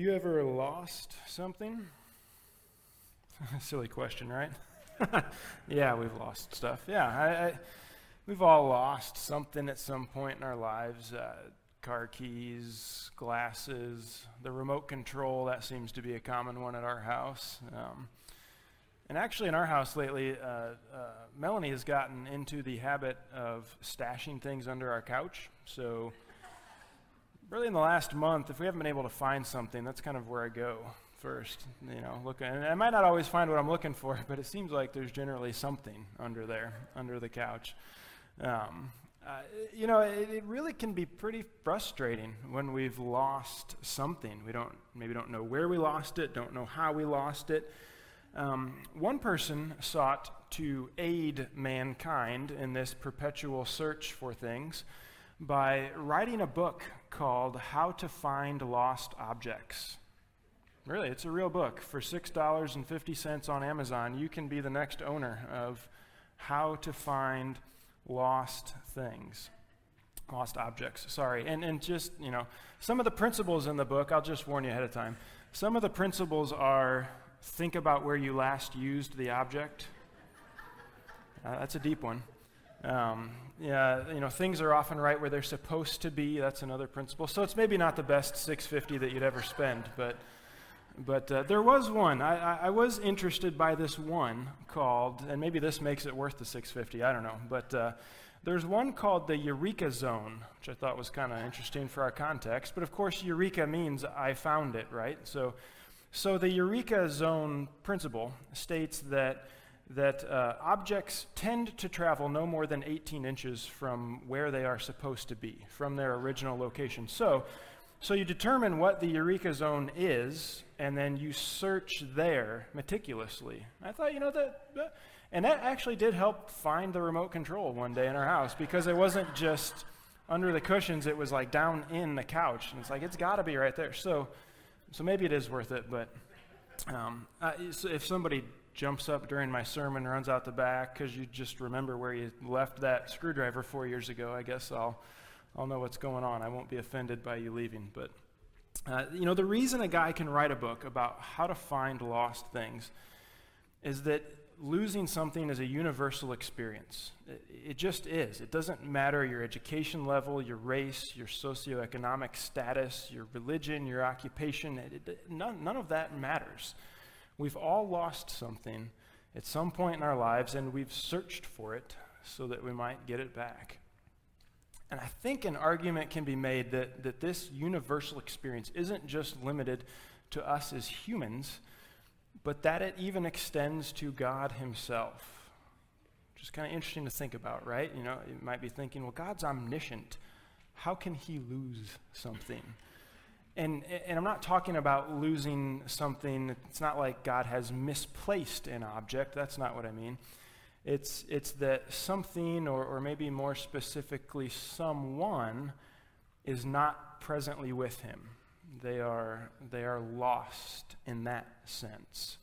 you ever lost something? Silly question, right? yeah, we've lost stuff. Yeah, I, I, we've all lost something at some point in our lives. Uh, car keys, glasses, the remote control, that seems to be a common one at our house. Um, and actually, in our house lately, uh, uh, Melanie has gotten into the habit of stashing things under our couch. So, really, in the last month, if we haven't been able to find something, that's kind of where I go first. You know, looking. And I might not always find what I'm looking for, but it seems like there's generally something under there, under the couch. Um, uh, you know, it, it, really can be pretty frustrating when we've lost something. We don't maybe don't know where we lost it, don't know how we lost it. Um, one person sought to aid mankind in this perpetual search for things by writing a book called How to Find Lost Objects. Really, it's a real book. For $6.50 on Amazon, you can be the next owner of How to Find lost things, lost objects, sorry. And, and just, you know, some of the principles in the book, I'll just warn you ahead of time. Some of the principles are think about where you last used the object. Uh, that's a deep one. Um, yeah, you know, things are often right where they're supposed to be. That's another principle. So it's maybe not the best 650 that you'd ever spend, but but uh, there was one. I, I, I, was interested by this one called, and maybe this makes it worth the 650. I don't know. But uh, there's one called the Eureka Zone, which I thought was kind of interesting for our context. But of course, Eureka means I found it, right? So, so the Eureka Zone principle states that that uh, objects tend to travel no more than 18 inches from where they are supposed to be, from their original location. So so you determine what the Eureka Zone is, and then you search there meticulously. I thought, you know, that, that, and that actually did help find the remote control one day in our house because it wasn't just under the cushions, it was like down in the couch. And it's like, it's got to be right there. So, so maybe it is worth it, but um, uh, if somebody jumps up during my sermon, runs out the back because you just remember where you left that screwdriver four years ago, I guess I'll I'll know what's going on. I won't be offended by you leaving. But, uh, you know, the reason a guy can write a book about how to find lost things is that losing something is a universal experience. It, it just is. It doesn't matter your education level, your race, your socioeconomic status, your religion, your occupation. It, it, none, none of that matters. We've all lost something at some point in our lives, and we've searched for it so that we might get it back. And I think an argument can be made that, that this universal experience isn't just limited to us as humans, but that it even extends to God Himself. Which is kind of interesting to think about, right? You know, you might be thinking, well, God's omniscient. How can He lose something? And, and I'm not talking about losing something, it's not like God has misplaced an object. That's not what I mean. It's, it's that something, or, or maybe more specifically, someone, is not presently with him. They are, they are lost in that sense.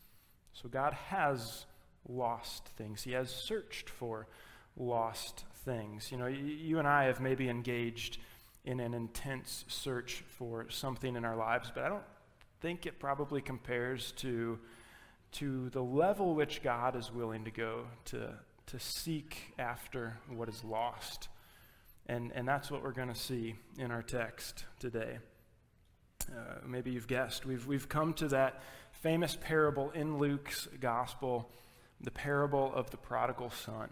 So God has lost things, He has searched for lost things. You know, you, you and I have maybe engaged in an intense search for something in our lives, but I don't think it probably compares to to the level which God is willing to go to, to seek after what is lost. And, and that's what we're going to see in our text today. Uh, maybe you've guessed. We've, we've come to that famous parable in Luke's gospel, the parable of the prodigal son.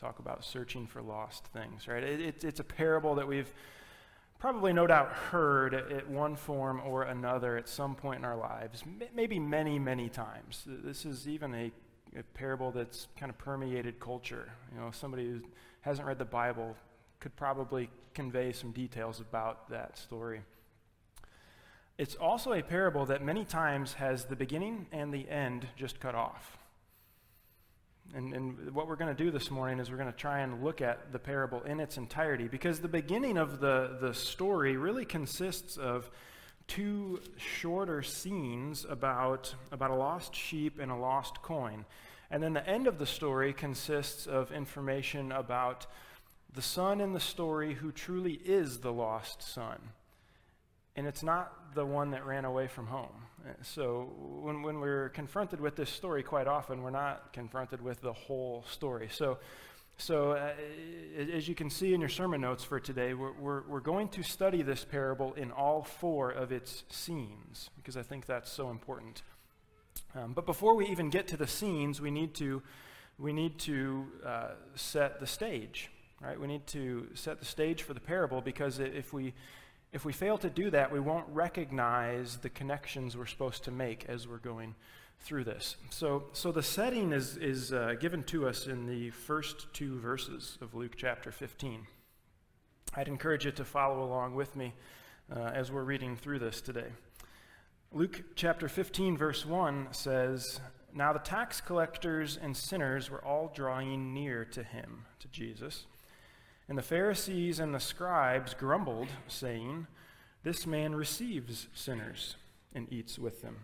Talk about searching for lost things, right? It, it, it's a parable that we've probably no doubt heard at one form or another at some point in our lives, maybe many, many times. This is even a, a, parable that's kind of permeated culture. You know, somebody who hasn't read the Bible could probably convey some details about that story. It's also a parable that many times has the beginning and the end just cut off. And, and what we're going to do this morning is we're going to try and look at the parable in its entirety because the beginning of the, the story really consists of two shorter scenes about, about a lost sheep and a lost coin. And then the end of the story consists of information about the son in the story who truly is the lost son. And it's not the one that ran away from home. So when, when we're confronted with this story, quite often we're not confronted with the whole story. So, so uh, as you can see in your sermon notes for today, we're, we're, we're going to study this parable in all four of its scenes because I think that's so important. Um, but before we even get to the scenes, we need to, we need to uh, set the stage, right? We need to set the stage for the parable because if we, if we fail to do that, we won't recognize the connections we're supposed to make as we're going through this. So, so the setting is, is uh, given to us in the first two verses of Luke chapter 15. I'd encourage you to follow along with me uh, as we're reading through this today. Luke chapter 15, verse 1 says, Now the tax collectors and sinners were all drawing near to him, to Jesus. And the Pharisees and the scribes grumbled, saying, This man receives sinners and eats with them.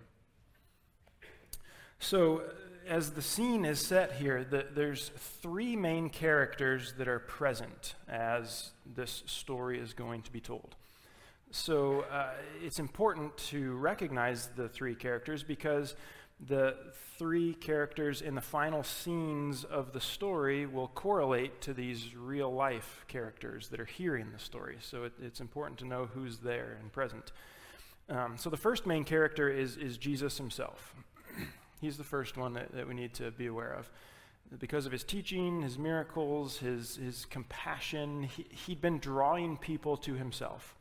So, as the scene is set here, the, there's three main characters that are present as this story is going to be told. So, uh, it's important to recognize the three characters because the three characters in the final scenes of the story will correlate to these real life characters that are hearing the story. So it, it's important to know who's there and present. Um, so the first main character is, is Jesus himself. He's the first one that, that we need to be aware of. Because of his teaching, his miracles, his, his compassion, he, he'd been drawing people to himself.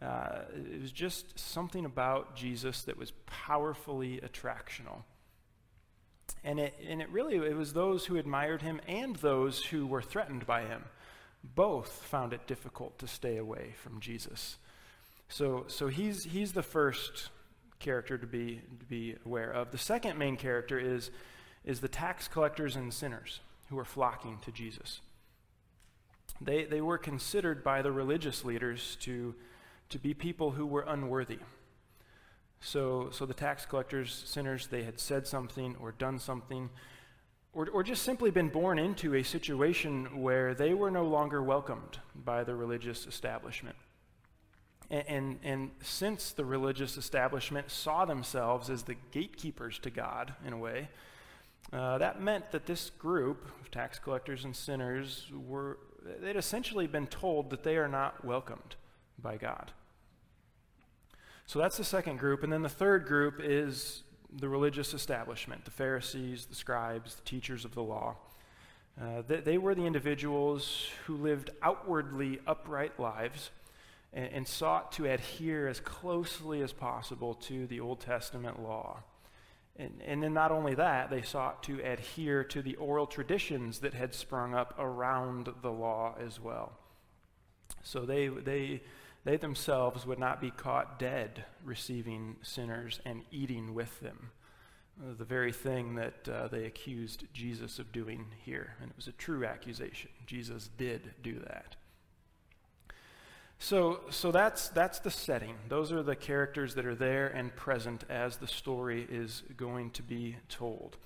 Uh, it was just something about Jesus that was powerfully attractional. And it, and it really it was those who admired him and those who were threatened by him. Both found it difficult to stay away from Jesus. So, so he's, he's the first character to be, to be aware of. The second main character is, is the tax collectors and sinners who are flocking to Jesus. They, they were considered by the religious leaders to to be people who were unworthy. So, so the tax collectors, sinners, they had said something or done something, or, or just simply been born into a situation where they were no longer welcomed by the religious establishment. And, and, and since the religious establishment saw themselves as the gatekeepers to God, in a way, uh, that meant that this group of tax collectors and sinners were, they'd essentially been told that they are not welcomed by God. So that's the second group. And then the third group is the religious establishment the Pharisees, the scribes, the teachers of the law. Uh, they, they, were the individuals who lived outwardly upright lives and, and sought to adhere as closely as possible to the Old Testament law. And, and, then not only that, they sought to adhere to the oral traditions that had sprung up around the law as well. So they, they they themselves would not be caught dead receiving sinners and eating with them. Uh, the very thing that uh, they accused Jesus of doing here. And it was a true accusation. Jesus did do that. So, so that's, that's the setting. Those are the characters that are there and present as the story is going to be told.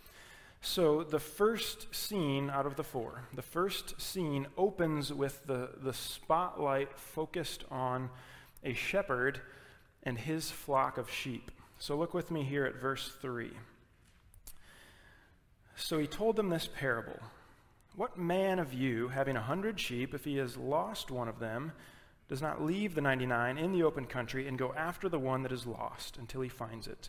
So, the first scene out of the four, the first scene opens with the, the spotlight focused on a shepherd and his flock of sheep. So, look with me here at verse 3. So, he told them this parable What man of you, having a hundred sheep, if he has lost one of them, does not leave the 99 in the open country and go after the one that is lost until he finds it?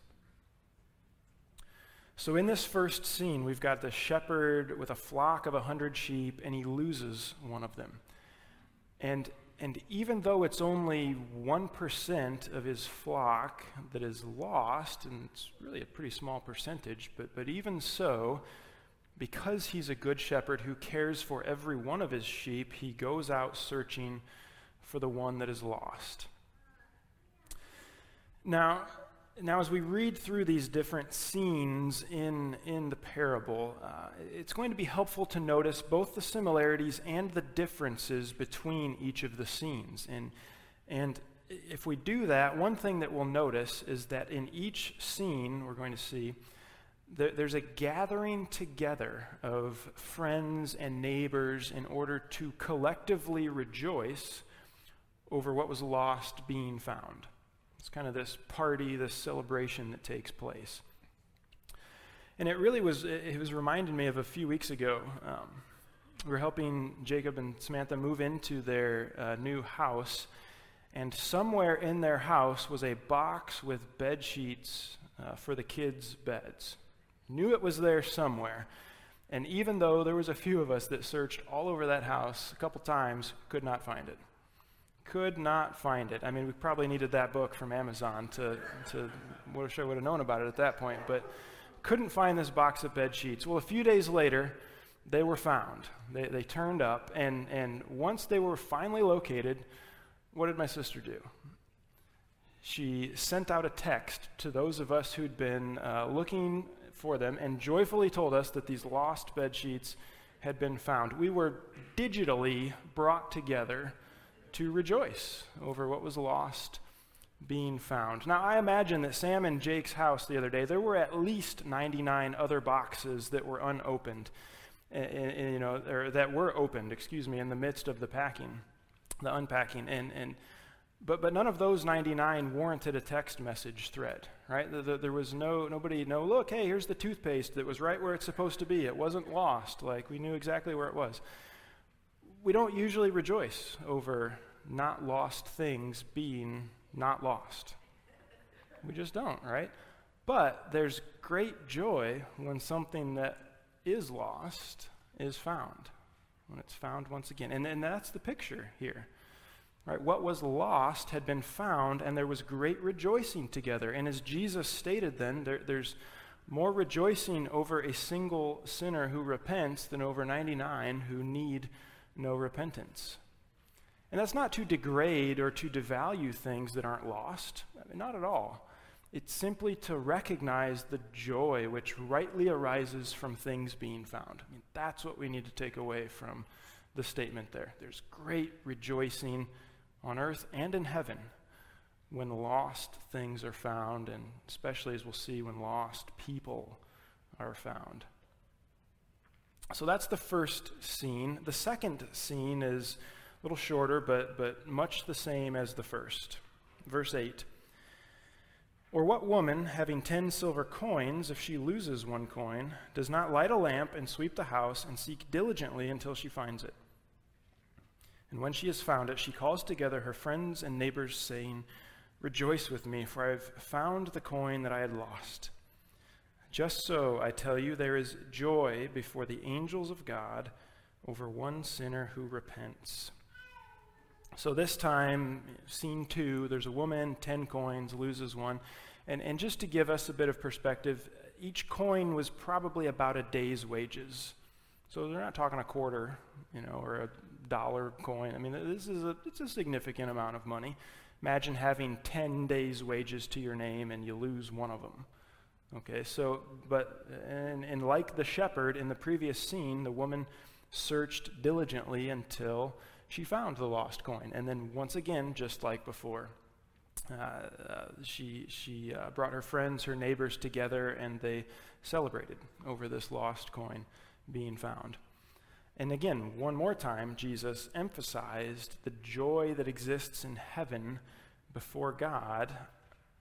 So, in this first scene, we've got the shepherd with a flock of a hundred sheep, and he loses one of them. And, and even though it's only 1% of his flock that is lost, and it's really a pretty small percentage, but, but even so, because he's a good shepherd who cares for every one of his sheep, he goes out searching for the one that is lost. Now, now, as we read through these different scenes in, in the parable, uh, it's going to be helpful to notice both the similarities and the differences between each of the scenes. And, and if we do that, one thing that we'll notice is that in each scene, we're going to see, there, there's a gathering together of friends and neighbors in order to collectively rejoice over what was lost being found. It's kind of this party, this celebration that takes place. And it really was, it was reminding me of a few weeks ago. Um, we were helping Jacob and Samantha move into their uh, new house, and somewhere in their house was a box with bed sheets uh, for the kids' beds. Knew it was there somewhere. And even though there was a few of us that searched all over that house a couple times, could not find it could not find it. I mean, we probably needed that book from Amazon to, to wish I would have known about it at that point, but couldn't find this box of bed sheets. Well, a few days later, they were found. They, they turned up, and, and once they were finally located, what did my sister do? She sent out a text to those of us who'd been uh, looking for them and joyfully told us that these lost bed sheets had been found. We were digitally brought together to rejoice over what was lost being found. Now, I imagine that Sam and Jake's house the other day, there were at least 99 other boxes that were unopened, and, and, you know, or that were opened, excuse me, in the midst of the packing, the unpacking. And, and, but, but none of those 99 warranted a text message thread, right? The, the, there was no, nobody, no, look, hey, here's the toothpaste that was right where it's supposed to be. It wasn't lost. Like, we knew exactly where it was we don't usually rejoice over not lost things being not lost. We just don't, right? But there's great joy when something that is lost is found, when it's found once again. And, and that's the picture here. Right? What was lost had been found, and there was great rejoicing together. And as Jesus stated then, there, there's more rejoicing over a single sinner who repents than over 99 who need no repentance. And that's not to degrade or to devalue things that aren't lost, I mean, not at all. It's simply to recognize the joy which rightly arises from things being found. I mean, that's what we need to take away from the statement there. There's great rejoicing on earth and in heaven when lost things are found, and especially as we'll see when lost people are found. So that's the first scene. The second scene is a little shorter, but, but much the same as the first. Verse 8 Or what woman, having ten silver coins, if she loses one coin, does not light a lamp and sweep the house and seek diligently until she finds it? And when she has found it, she calls together her friends and neighbors, saying, Rejoice with me, for I have found the coin that I had lost. Just so, I tell you, there is joy before the angels of God over one sinner who repents. So this time, scene two, there's a woman, 10 coins, loses one. And, and just to give us a bit of perspective, each coin was probably about a day's wages. So they're not talking a quarter, you know, or a dollar coin. I mean, this is a, it's a significant amount of money. Imagine having 10 days' wages to your name and you lose one of them. Okay, so, but, and, and like the shepherd in the previous scene, the woman searched diligently until she found the lost coin. And then once again, just like before, uh, uh, she, she uh, brought her friends, her neighbors together, and they celebrated over this lost coin being found. And again, one more time, Jesus emphasized the joy that exists in heaven before God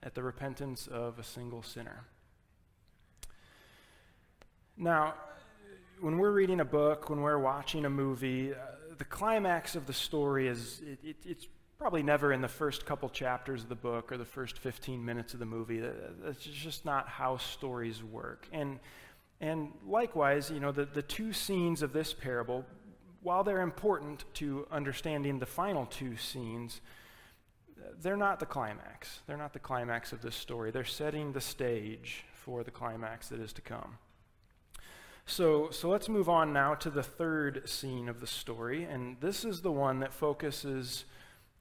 at the repentance of a single sinner. Now, when we're reading a book, when we're watching a movie, uh, the climax of the story is it, it, it's probably never in the first couple chapters of the book or the first 15 minutes of the movie. That's just not how stories work. And, and likewise, you know, the, the two scenes of this parable, while they're important to understanding the final two scenes, they're not the climax. They're not the climax of this story. They're setting the stage for the climax that is to come. So, so let's move on now to the third scene of the story, and this is the one that focuses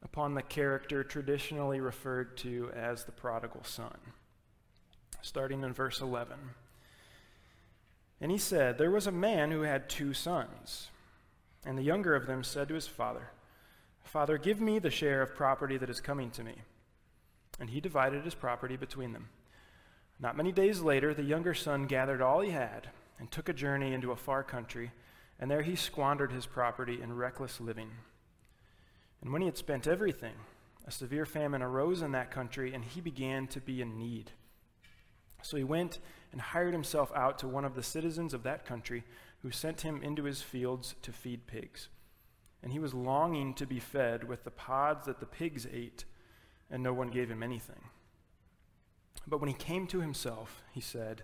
upon the character traditionally referred to as the prodigal son. starting in verse 11. And he said, There was a man who had two sons. And the younger of them said to his father, Father, give me the share of property that is coming to me. And he divided his property between them. Not many days later, the younger son gathered all he had and took a journey into a far country, and there he squandered his property in reckless living. And when he had spent everything, a severe famine arose in that country, and he began to be in need. So he went and hired himself out to one of the citizens of that country, who sent him into his fields to feed pigs. And he was longing to be fed with the pods that the pigs ate, and no one gave him anything. But when he came to himself, he said,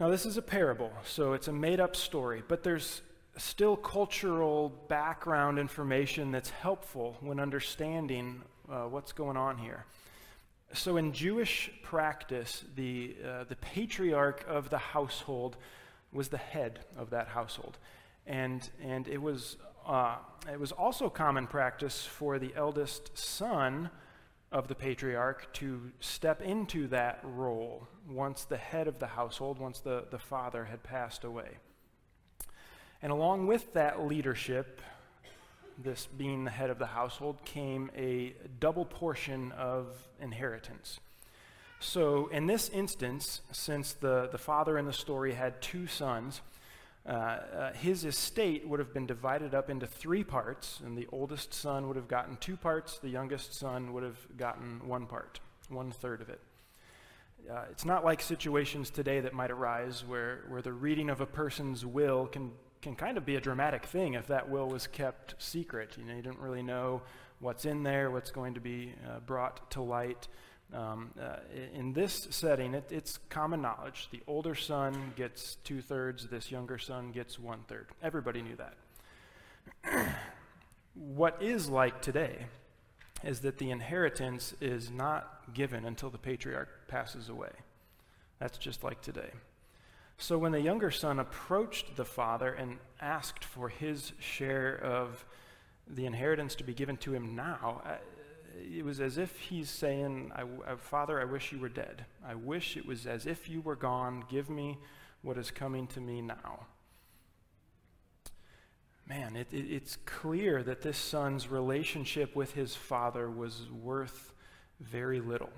Now, this is a parable, so it's a made up story, but there's still cultural background information that's helpful when understanding uh, what's going on here. So, in Jewish practice, the, uh, the patriarch of the household was the head of that household. And, and it, was, uh, it was also common practice for the eldest son of the patriarch to step into that role once the head of the household, once the, the father had passed away. And along with that leadership, this being the head of the household, came a double portion of inheritance. So, in this instance, since the, the father in the story had two sons, uh, uh, his estate would have been divided up into three parts, and the oldest son would have gotten two parts, the youngest son would have gotten one part, one third of it. Uh, it's not like situations today that might arise where, where the reading of a person's will can can kind of be a dramatic thing if that will was kept secret. You know, you didn't really know what's in there, what's going to be uh, brought to light. Um, uh, in this setting, it, it's common knowledge. The older son gets two thirds, this younger son gets one third. Everybody knew that. what is like today is that the inheritance is not given until the patriarch passes away. That's just like today. So when the younger son approached the father and asked for his share of the inheritance to be given to him now, uh, it was as if he's saying, I, I, uh, Father, I wish you were dead. I wish it was as if you were gone. Give me what is coming to me now. Man, it, it, it's clear that this son's relationship with his father was worth very little,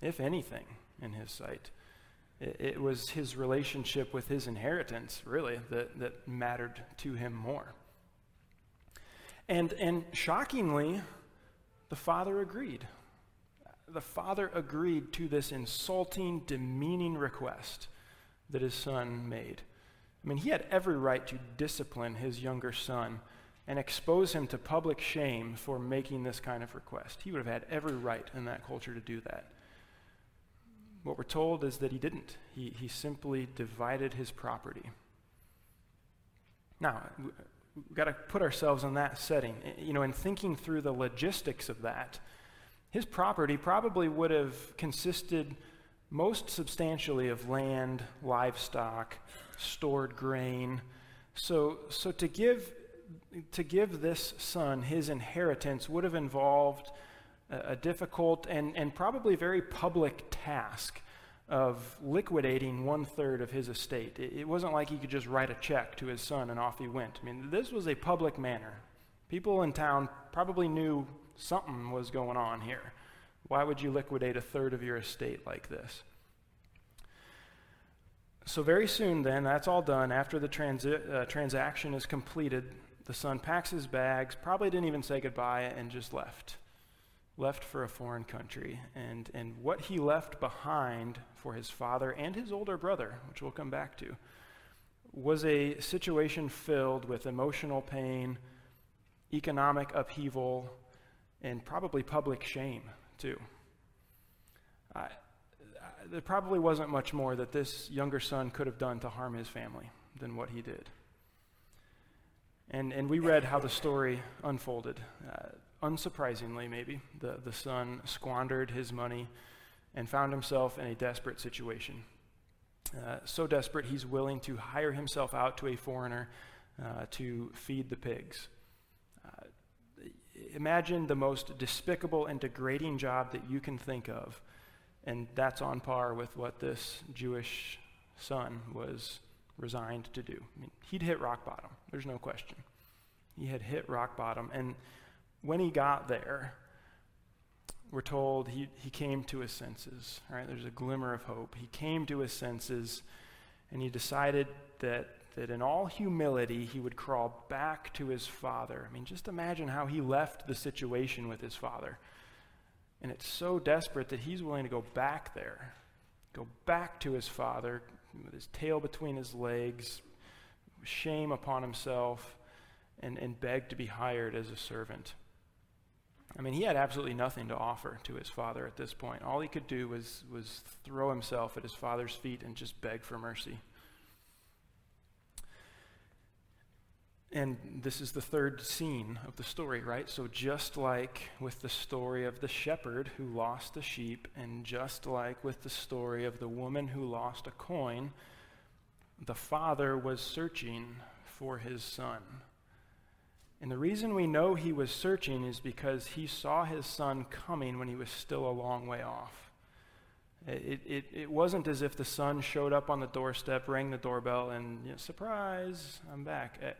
if anything, in his sight. It, was his relationship with his inheritance, really, that, that mattered to him more. And, and shockingly, the father agreed. The father agreed to this insulting, demeaning request that his son made. I mean, he had every right to discipline his younger son and expose him to public shame for making this kind of request. He would have had every right in that culture to do that. What we're told is that he didn't. He, he simply divided his property. Now, we've got to put ourselves in that setting. You know, in thinking through the logistics of that, his property probably would have consisted most substantially of land, livestock, stored grain. So, so to give to give this son his inheritance would have involved a, difficult and, and probably very public task of liquidating one third of his estate. It, wasn't like he could just write a check to his son and off he went. I mean, this was a public manner. People in town probably knew something was going on here. Why would you liquidate a third of your estate like this? So, very soon, then, that's all done. After the transi- uh, transaction is completed, the son packs his bags, probably didn't even say goodbye, and just left. Left for a foreign country. And, and what he left behind for his father and his older brother, which we'll come back to, was a situation filled with emotional pain, economic upheaval, and probably public shame, too. I, there probably wasn't much more that this younger son could have done to harm his family than what he did. And, and we read how the story unfolded. Uh, unsurprisingly, maybe, the, the son squandered his money and found himself in a desperate situation. Uh, so desperate, he's willing to hire himself out to a foreigner uh, to feed the pigs. Uh, imagine the most despicable and degrading job that you can think of and that's on par with what this Jewish son was resigned to do. I mean, he'd hit rock bottom, there's no question. He had hit rock bottom. And when he got there, we're told he, he came to his senses, right? There's a glimmer of hope. He came to his senses and he decided that, that in all humility he would crawl back to his father. I mean, just imagine how he left the situation with his father. And it's so desperate that he's willing to go back there, go back to his father with his tail between his legs, shame upon himself, and, and beg to be hired as a servant. I mean, he had absolutely nothing to offer to his father at this point. All he could do was, was throw himself at his father's feet and just beg for mercy. And this is the third scene of the story, right? So, just like with the story of the shepherd who lost a sheep, and just like with the story of the woman who lost a coin, the father was searching for his son. And the reason we know he was searching is because he saw his son coming when he was still a long way off. It, it, it wasn't as if the son showed up on the doorstep, rang the doorbell, and you know, surprise, I'm back. Uh,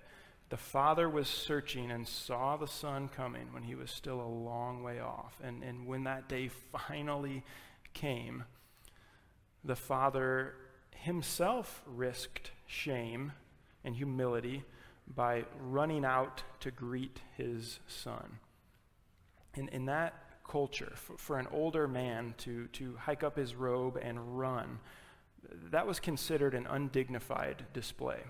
the father was searching and saw the son coming when he was still a long way off. And, and when that day finally came, the father himself risked shame and humility by running out to greet his son. In, in that culture, for, for an older man to, to hike up his robe and run, that was considered an undignified display.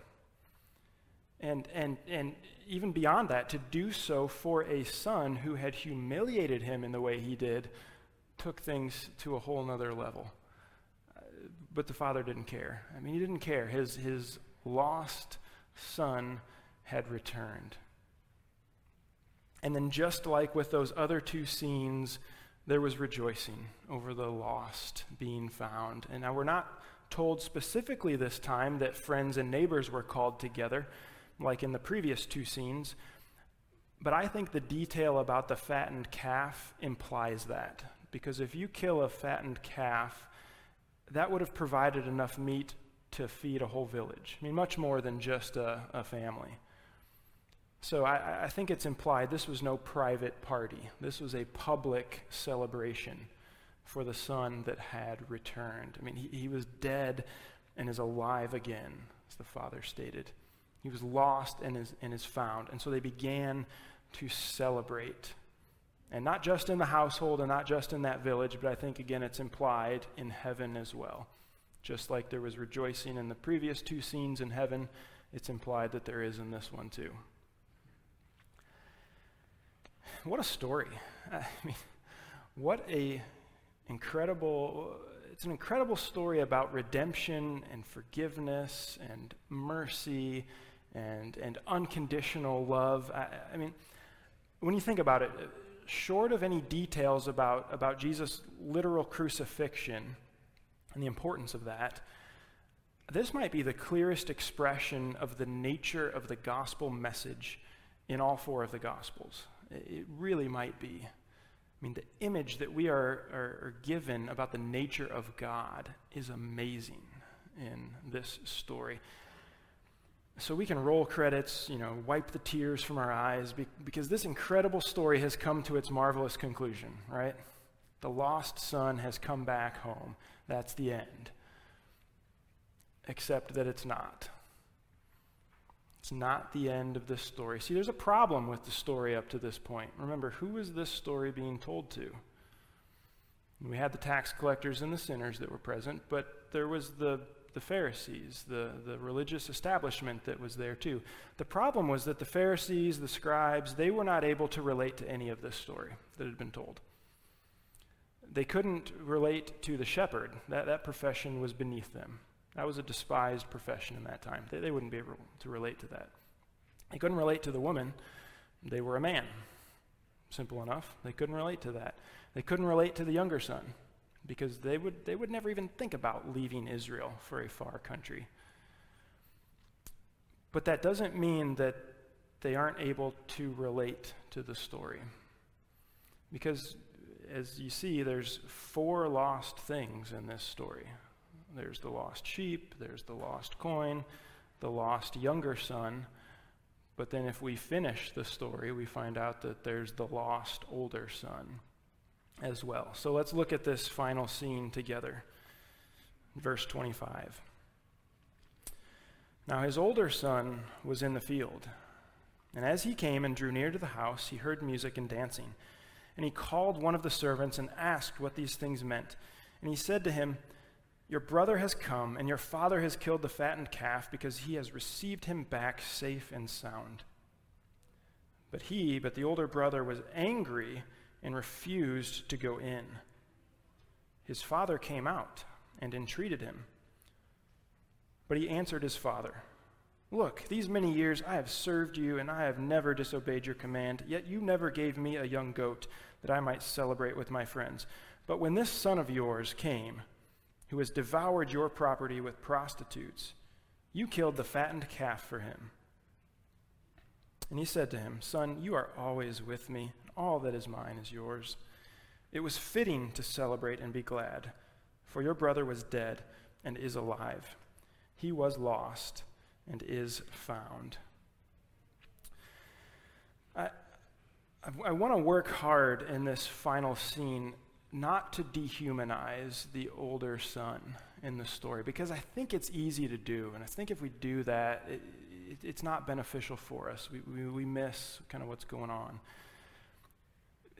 And, and, and even beyond that, to do so for a son who had humiliated him in the way he did took things to a whole nother level. But the father didn't care. I mean, he didn't care. His, his lost son had returned. And then, just like with those other two scenes, there was rejoicing over the lost being found. And now we're not told specifically this time that friends and neighbors were called together like in the previous two scenes. But I think the detail about the fattened calf implies that. Because if you kill a fattened calf, that would have provided enough meat to feed a whole village. I mean, much more than just a, a family. So I, I, think it's implied this was no private party. This was a public celebration for the son that had returned. I mean, he, he was dead and is alive again, as the father stated. He was lost and is, and is found. And so they began to celebrate. And not just in the household and not just in that village, but I think, again, it's implied in heaven as well. Just like there was rejoicing in the previous two scenes in heaven, it's implied that there is in this one too. What a story. I mean, what a incredible it's an incredible story about redemption and forgiveness and mercy and, and unconditional love. I, I mean, when you think about it, short of any details about, about Jesus' literal crucifixion and the importance of that, this might be the clearest expression of the nature of the gospel message in all four of the gospels. It really might be. I mean, the image that we are, are, are given about the nature of God is amazing in this story so we can roll credits, you know, wipe the tears from our eyes be- because this incredible story has come to its marvelous conclusion, right? The lost son has come back home. That's the end. except that it's not. It's not the end of this story. See, there's a problem with the story up to this point. Remember, who is this story being told to? We had the tax collectors and the sinners that were present, but there was the, the Pharisees, the, the religious establishment that was there too. The problem was that the Pharisees, the scribes, they were not able to relate to any of this story that had been told. They couldn't relate to the shepherd. That, that profession was beneath them. That was a despised profession in that time. They, they wouldn't be able to relate to that. They couldn't relate to the woman. They were a man. Simple enough. They couldn't relate to that. They couldn't relate to the younger son because they would, they would never even think about leaving Israel for a far country. But that doesn't mean that they aren't able to relate to the story. Because as you see, there's four lost things in this story there's the lost sheep, there's the lost coin, the lost younger son. But then, if we finish the story, we find out that there's the lost older son as well. So let's look at this final scene together. Verse 25. Now his older son was in the field, and as he came and drew near to the house, he heard music and dancing. And he called one of the servants and asked what these things meant. And he said to him, Your brother has come, and your father has killed the fattened calf because he has received him back safe and sound. But he, but the older brother, was angry and refused to go in. His father came out and entreated him. But he answered his father, Look, these many years I have served you, and I have never disobeyed your command, yet you never gave me a young goat that I might celebrate with my friends. But when this son of yours came, who has devoured your property with prostitutes, you killed the fattened calf for him. And he said to him, Son, you are always with me and all that is mine is yours. It was fitting to celebrate and be glad, for your brother was dead and is alive. He was lost and is found. I, I, I want to work hard in this final scene not to dehumanize the older son in the story because I think it's easy to do. And I think if we do that, it, it, it's not beneficial for us. We, we, we miss kind of what's going on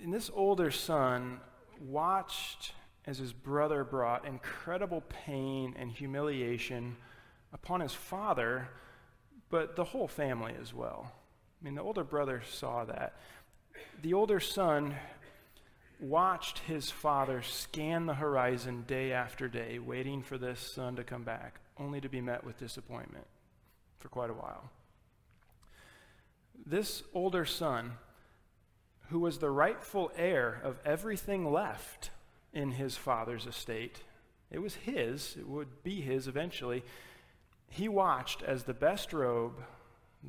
and this older son watched as his brother brought incredible pain and humiliation upon his father, but the whole family as well. I mean, the older brother saw that. The older son watched his father scan the horizon day after day, waiting for this son to come back, only to be met with disappointment for quite a while. This older son who was the rightful heir of everything left in his father's estate. It was his, it would be his eventually. He watched as the best robe,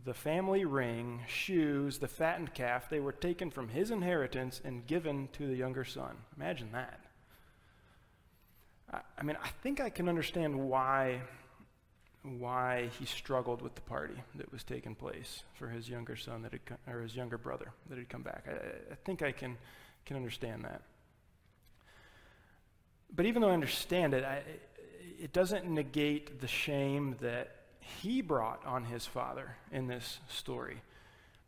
the family ring, shoes, the fattened calf, they were taken from his inheritance and given to the younger son. Imagine that. I, I mean, I think I can understand why why he struggled with the party that was taking place for his younger son that had come, or his younger brother that had come back. I, I think I can can understand that. But even though I understand it, I, it doesn't negate the shame that he brought on his father in this story.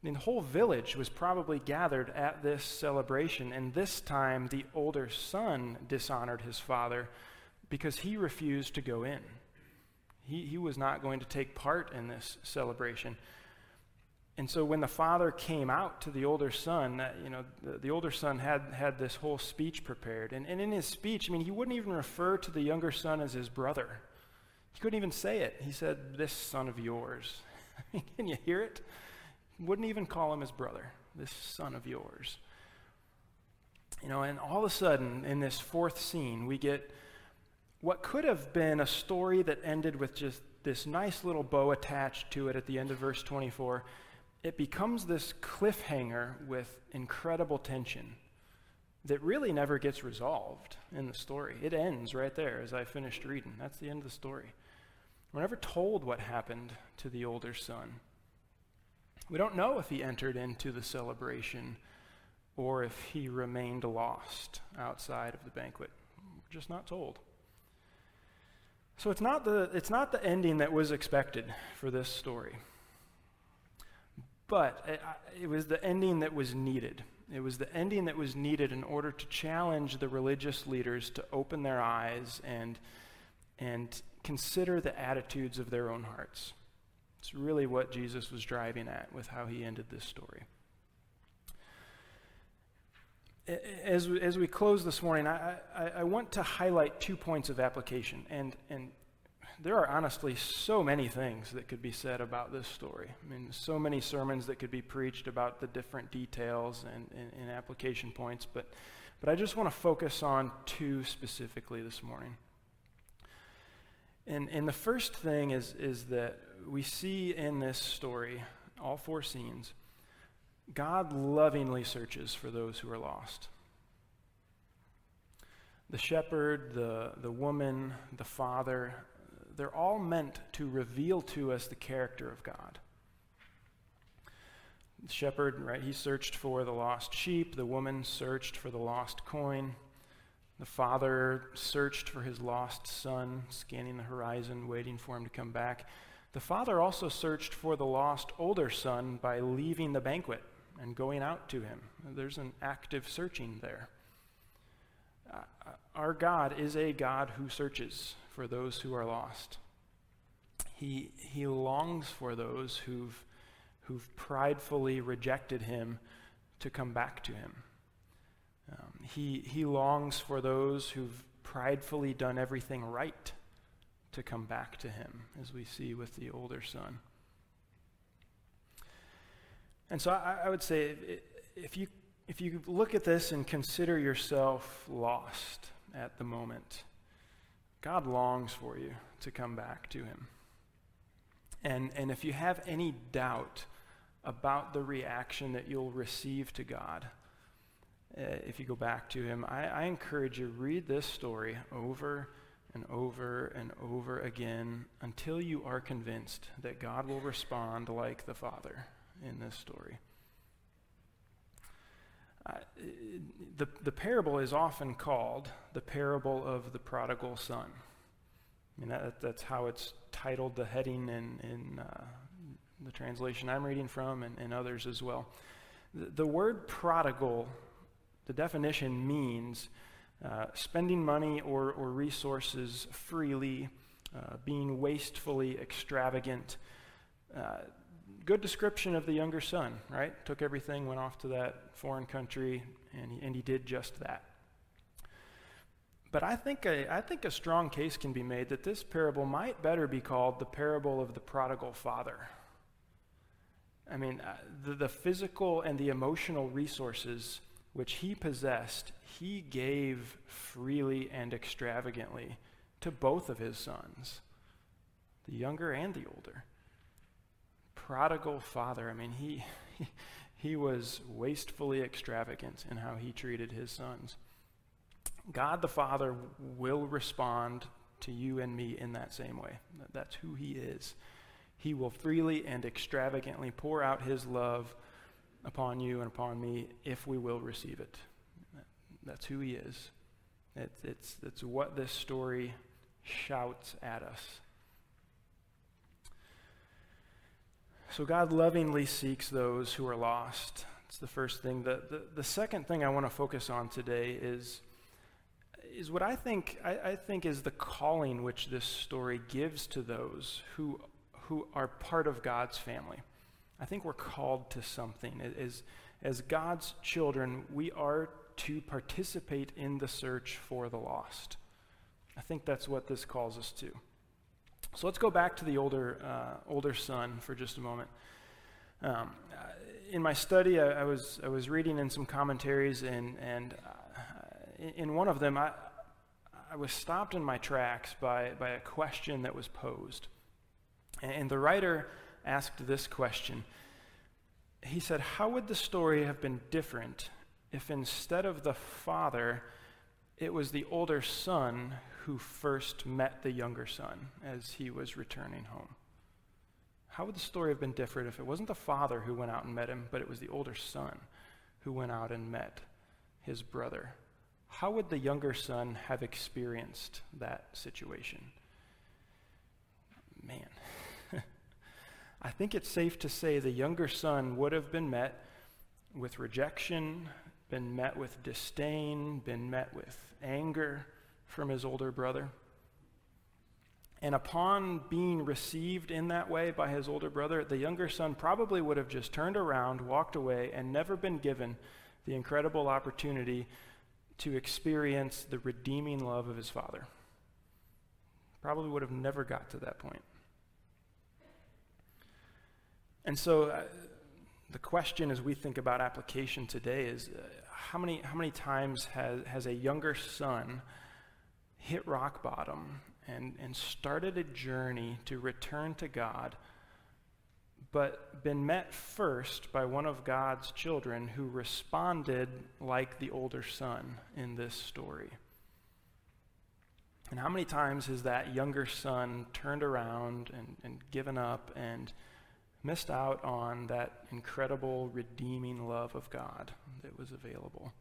The whole village was probably gathered at this celebration, and this time the older son dishonored his father because he refused to go in. He, he was not going to take part in this celebration. And so when the father came out to the older son, that, you know, the, the, older son had, had this whole speech prepared. And, and in his speech, I mean, he wouldn't even refer to the younger son as his brother. He couldn't even say it. He said, This son of yours. Can you hear it? Wouldn't even call him his brother, this son of yours. You know, and all of a sudden, in this fourth scene, we get what could have been a story that ended with just this nice little bow attached to it at the end of verse 24, it becomes this cliffhanger with incredible tension that really never gets resolved in the story. It ends right there as I finished reading. That's the end of the story. We're never told what happened to the older son. We don't know if he entered into the celebration or if he remained lost outside of the banquet. We're just not told. So it's not the, it's not the ending that was expected for this story. But it, it was the ending that was needed. It was the ending that was needed in order to challenge the religious leaders to open their eyes and, and consider the attitudes of their own hearts. It's really what Jesus was driving at with how he ended this story. As, as we close this morning, I, I, I want to highlight two points of application. And, and there are honestly so many things that could be said about this story. I mean, so many sermons that could be preached about the different details and, and, and application points, but, but I just want to focus on two specifically this morning. And, and the first thing is, is that we see in this story, all four scenes, God lovingly searches for those who are lost. The shepherd, the, the woman, the father, they're all meant to reveal to us the character of God. The shepherd, right, he searched for the lost sheep. The woman searched for the lost coin. The father searched for his lost son, scanning the horizon, waiting for him to come back. The father also searched for the lost older son by leaving the banquet and going out to him. There's an active searching there. Uh, our God is a God who searches for those who are lost. He, he longs for those who've, who've pridefully rejected him to come back to him. He, he longs for those who've pridefully done everything right to come back to him, as we see with the older son. And so I, I would say if you, if you look at this and consider yourself lost at the moment, God longs for you to come back to him. And, and if you have any doubt about the reaction that you'll receive to God, uh, if you go back to him, I, I encourage you read this story over and over and over again until you are convinced that God will respond like the Father in this story. Uh, the, the parable is often called the parable of the prodigal son. I mean, that, that's how it's titled, the heading in, in uh, the translation I'm reading from, and, and others as well. The, the, word prodigal, the definition means uh, spending money or, or resources freely, uh, being wastefully extravagant. Uh, good description of the younger son, right? Took everything, went off to that foreign country, and he, and he did just that. But I think, a, I think a strong case can be made that this parable might better be called the parable of the prodigal father. I mean, uh, the, the physical and the emotional resources which he possessed, he gave freely and extravagantly to both of his sons, the younger and the older prodigal father. I mean, he, he, was wastefully extravagant in how he treated his sons. God the Father will respond to you and me in that same way. That's who he is. He will freely and extravagantly pour out his love upon you and upon me if we will receive it. That's who he is. It's, it's, it's what this story shouts at us. So God lovingly seeks those who are lost. It's the first thing. The, the, the second thing I want to focus on today is, is what I think, I, I think is the calling which this story gives to those who, who are part of God's family. I think we're called to something. As, as God's children, we are to participate in the search for the lost. I think that's what this calls us to. So let's go back to the older, uh, older son for just a moment. Um, in my study, I, I, was, I was reading in some commentaries, and, and uh, in one of them, I, I was stopped in my tracks by, by a question that was posed. And the writer asked this question. He said, How would the story have been different if instead of the father, it was the older son who first met the younger son as he was returning home. How would the story have been different if it wasn't the father who went out and met him, but it was the older son who went out and met his brother? How would the younger son have experienced that situation? man, I think it's safe to say the younger son would have been met with rejection, been met with disdain, been met with anger from his older brother. And upon being received in that way by his older brother, the younger son probably would have just turned around, walked away, and never been given the incredible opportunity to experience the redeeming love of his father. Probably would have never got to that point. And so, uh, the question as we think about application today is uh, how, many, how many times has, has a younger son hit rock bottom and, and started a journey to return to God, but been met first by one of God's children who responded like the older son in this story. And how many times has that younger son turned around and, and given up and missed out on that incredible redeeming love of God that was available?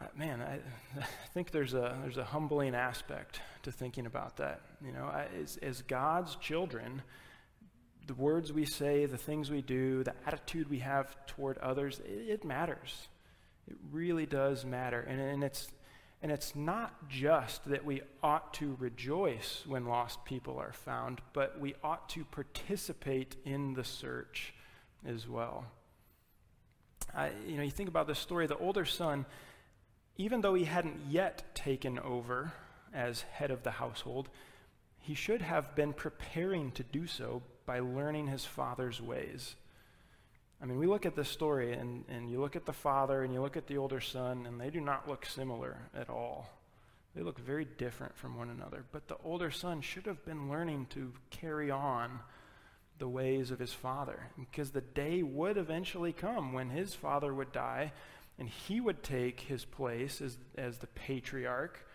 Uh, man, I, I, think there's a, there's a humbling aspect to thinking about that. You know, I, as, as God's children, the words we say, the things we do, the attitude we have toward others, it, it matters. It really does matter. And, and, it's, and it's not just that we ought to rejoice when lost people are found, but we ought to participate in the search as well. I, you know, you think about this story, the older son even though he hadn't yet taken over as head of the household, he should have been preparing to do so by learning his father's ways. I mean, we look at this story and, and you look at the father and you look at the older son, and they do not look similar at all. They look very different from one another. But the older son should have been learning to carry on the ways of his father because the day would eventually come when his father would die and he would take his place as, as the patriarch,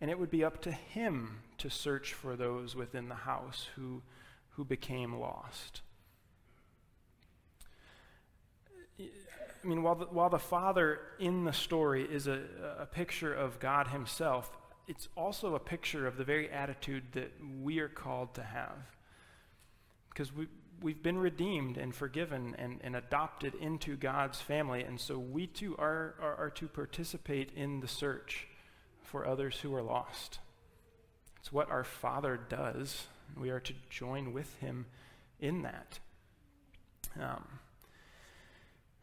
and it would be up to him to search for those within the house who, who became lost. I mean, while the, while the father in the story is a, a picture of God himself, it's also a picture of the very attitude that we are called to have. Because we, we've been redeemed and forgiven and, and adopted into God's family, and so we too are, are, are to participate in the search for others who are lost. It's what our Father does. We are to join with Him in that. Um,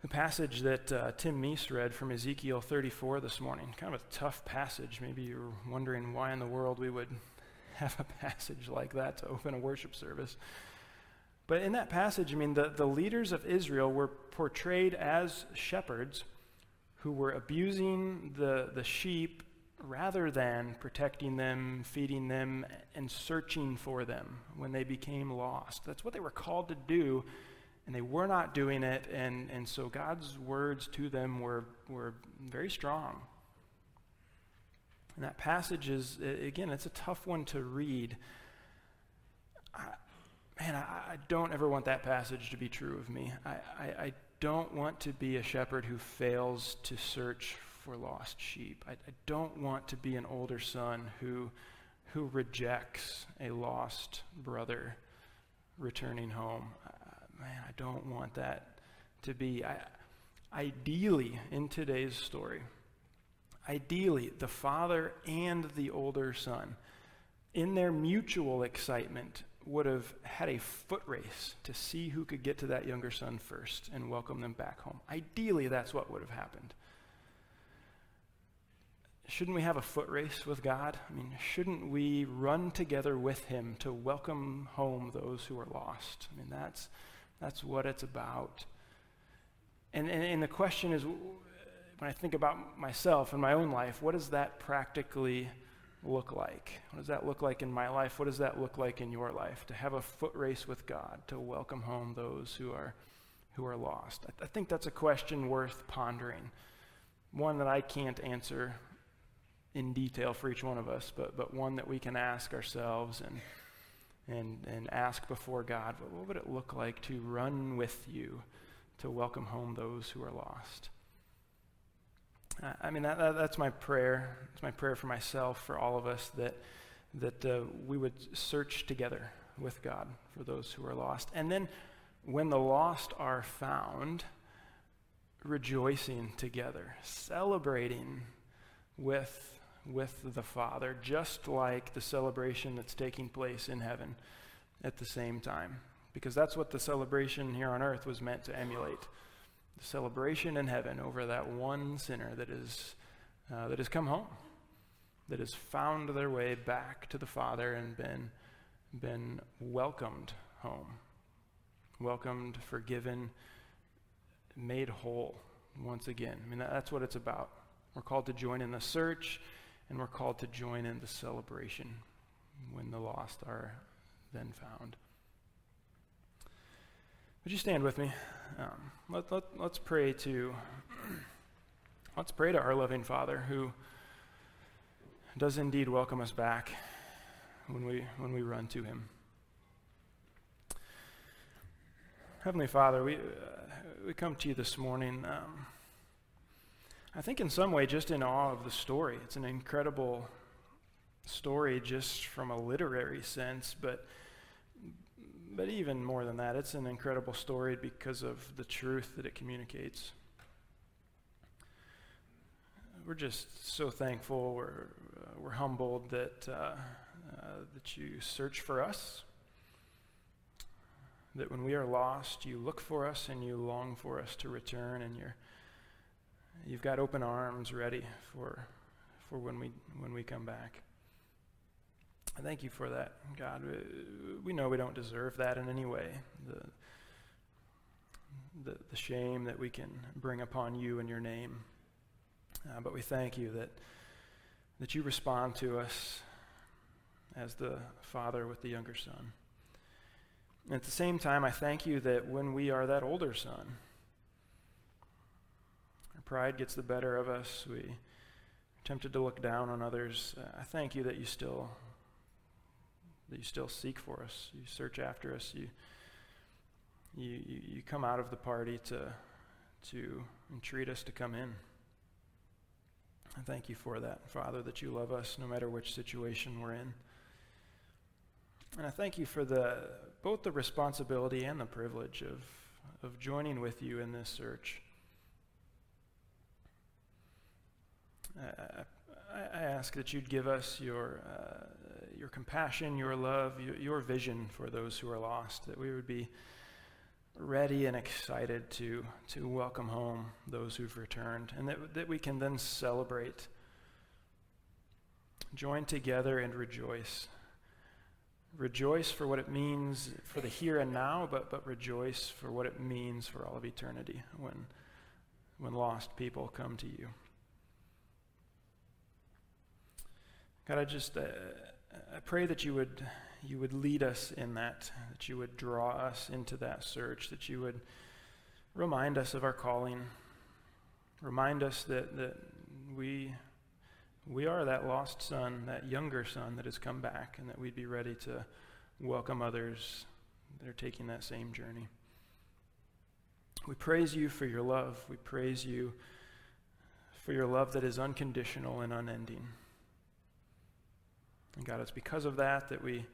the passage that uh, Tim Meese read from Ezekiel 34 this morning, kind of a tough passage. Maybe you're wondering why in the world we would have a passage like that to open a worship service. But in that passage, I mean, the, the leaders of Israel were portrayed as shepherds who were abusing the, the sheep rather than protecting them, feeding them, and searching for them when they became lost. That's what they were called to do, and they were not doing it, and, and so God's words to them were, were very strong. And that passage is, again, it's a tough one to read. I, man, I, I, don't ever want that passage to be true of me. I, I, I, don't want to be a shepherd who fails to search for lost sheep. I, I don't want to be an older son who, who rejects a lost brother returning home. Man, I don't want that to be. ideally, in today's story, ideally, the father and the older son, in their mutual excitement, would have had a foot race to see who could get to that younger son first and welcome them back home. Ideally, that's what would have happened. Shouldn't we have a foot race with God? I mean, shouldn't we run together with Him to welcome home those who are lost? I mean, that's, that's what it's about. And, and, and the question is when I think about myself and my own life, what does that practically look like? What does that look like in my life? What does that look like in your life? To have a foot race with God, to welcome home those who are, who are lost. I, I think that's a question worth pondering. One that I can't answer in detail for each one of us, but, but one that we can ask ourselves and, and, and ask before God what would it look like to run with you to welcome home those who are lost? I mean, that, that, that's my prayer. It's my prayer for myself, for all of us, that, that uh, we would search together with God for those who are lost. And then when the lost are found, rejoicing together, celebrating with, with the Father, just like the celebration that's taking place in heaven at the same time. Because that's what the celebration here on earth was meant to emulate. The celebration in heaven over that one sinner that, is, uh, that has come home, that has found their way back to the Father and been, been welcomed home. Welcomed, forgiven, made whole once again. I mean, that, that's what it's about. We're called to join in the search, and we're called to join in the celebration when the lost are then found. Would you stand with me? Um, let, let, let's pray to let's pray to our loving Father who does indeed welcome us back when we when we run to Him. Heavenly Father, we uh, we come to you this morning. Um, I think in some way just in awe of the story. It's an incredible story just from a literary sense, but but even more than that, it's an incredible story because of the truth that it communicates. We're just so thankful. We're, uh, we're humbled that, uh, uh, that you search for us, that when we are lost, you look for us and you long for us to return, and you're, you've got open arms ready for, for when, we, when we come back. I thank you for that, God. We know we don't deserve that in any way. The, the, the shame that we can bring upon you and your name. Uh, but we thank you that, that you respond to us as the father with the younger son. And at the same time, I thank you that when we are that older son, pride gets the better of us. We are tempted to look down on others. Uh, I thank you that you still that you still seek for us. You search after us. You, you, you come out of the party to, to entreat us to come in. I thank you for that, Father, that you love us no matter which situation we're in. And I thank you for the, both the responsibility and the privilege of, of joining with you in this search. I, I, ask that you'd give us your, uh, your compassion, your love, your, your vision for those who are lost, that we would be ready and excited to, to welcome home those who've returned, and that, that we can then celebrate, join together, and rejoice. Rejoice for what it means for the here and now, but, but rejoice for what it means for all of eternity when, when lost people come to you. God, I just. Uh, I pray that you would, you would lead us in that, that you would draw us into that search, that you would remind us of our calling, remind us that, that we, we are that lost son, that younger son that has come back, and that we'd be ready to welcome others that are taking that same journey. We praise you for your love. We praise you for your love that is unconditional and unending. And God, it's because of that that we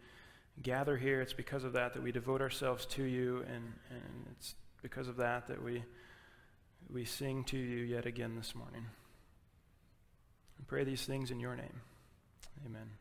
gather here. It's because of that that we devote ourselves to you. And, and it's because of that that we, we sing to you yet again this morning. I pray these things in your name. Amen.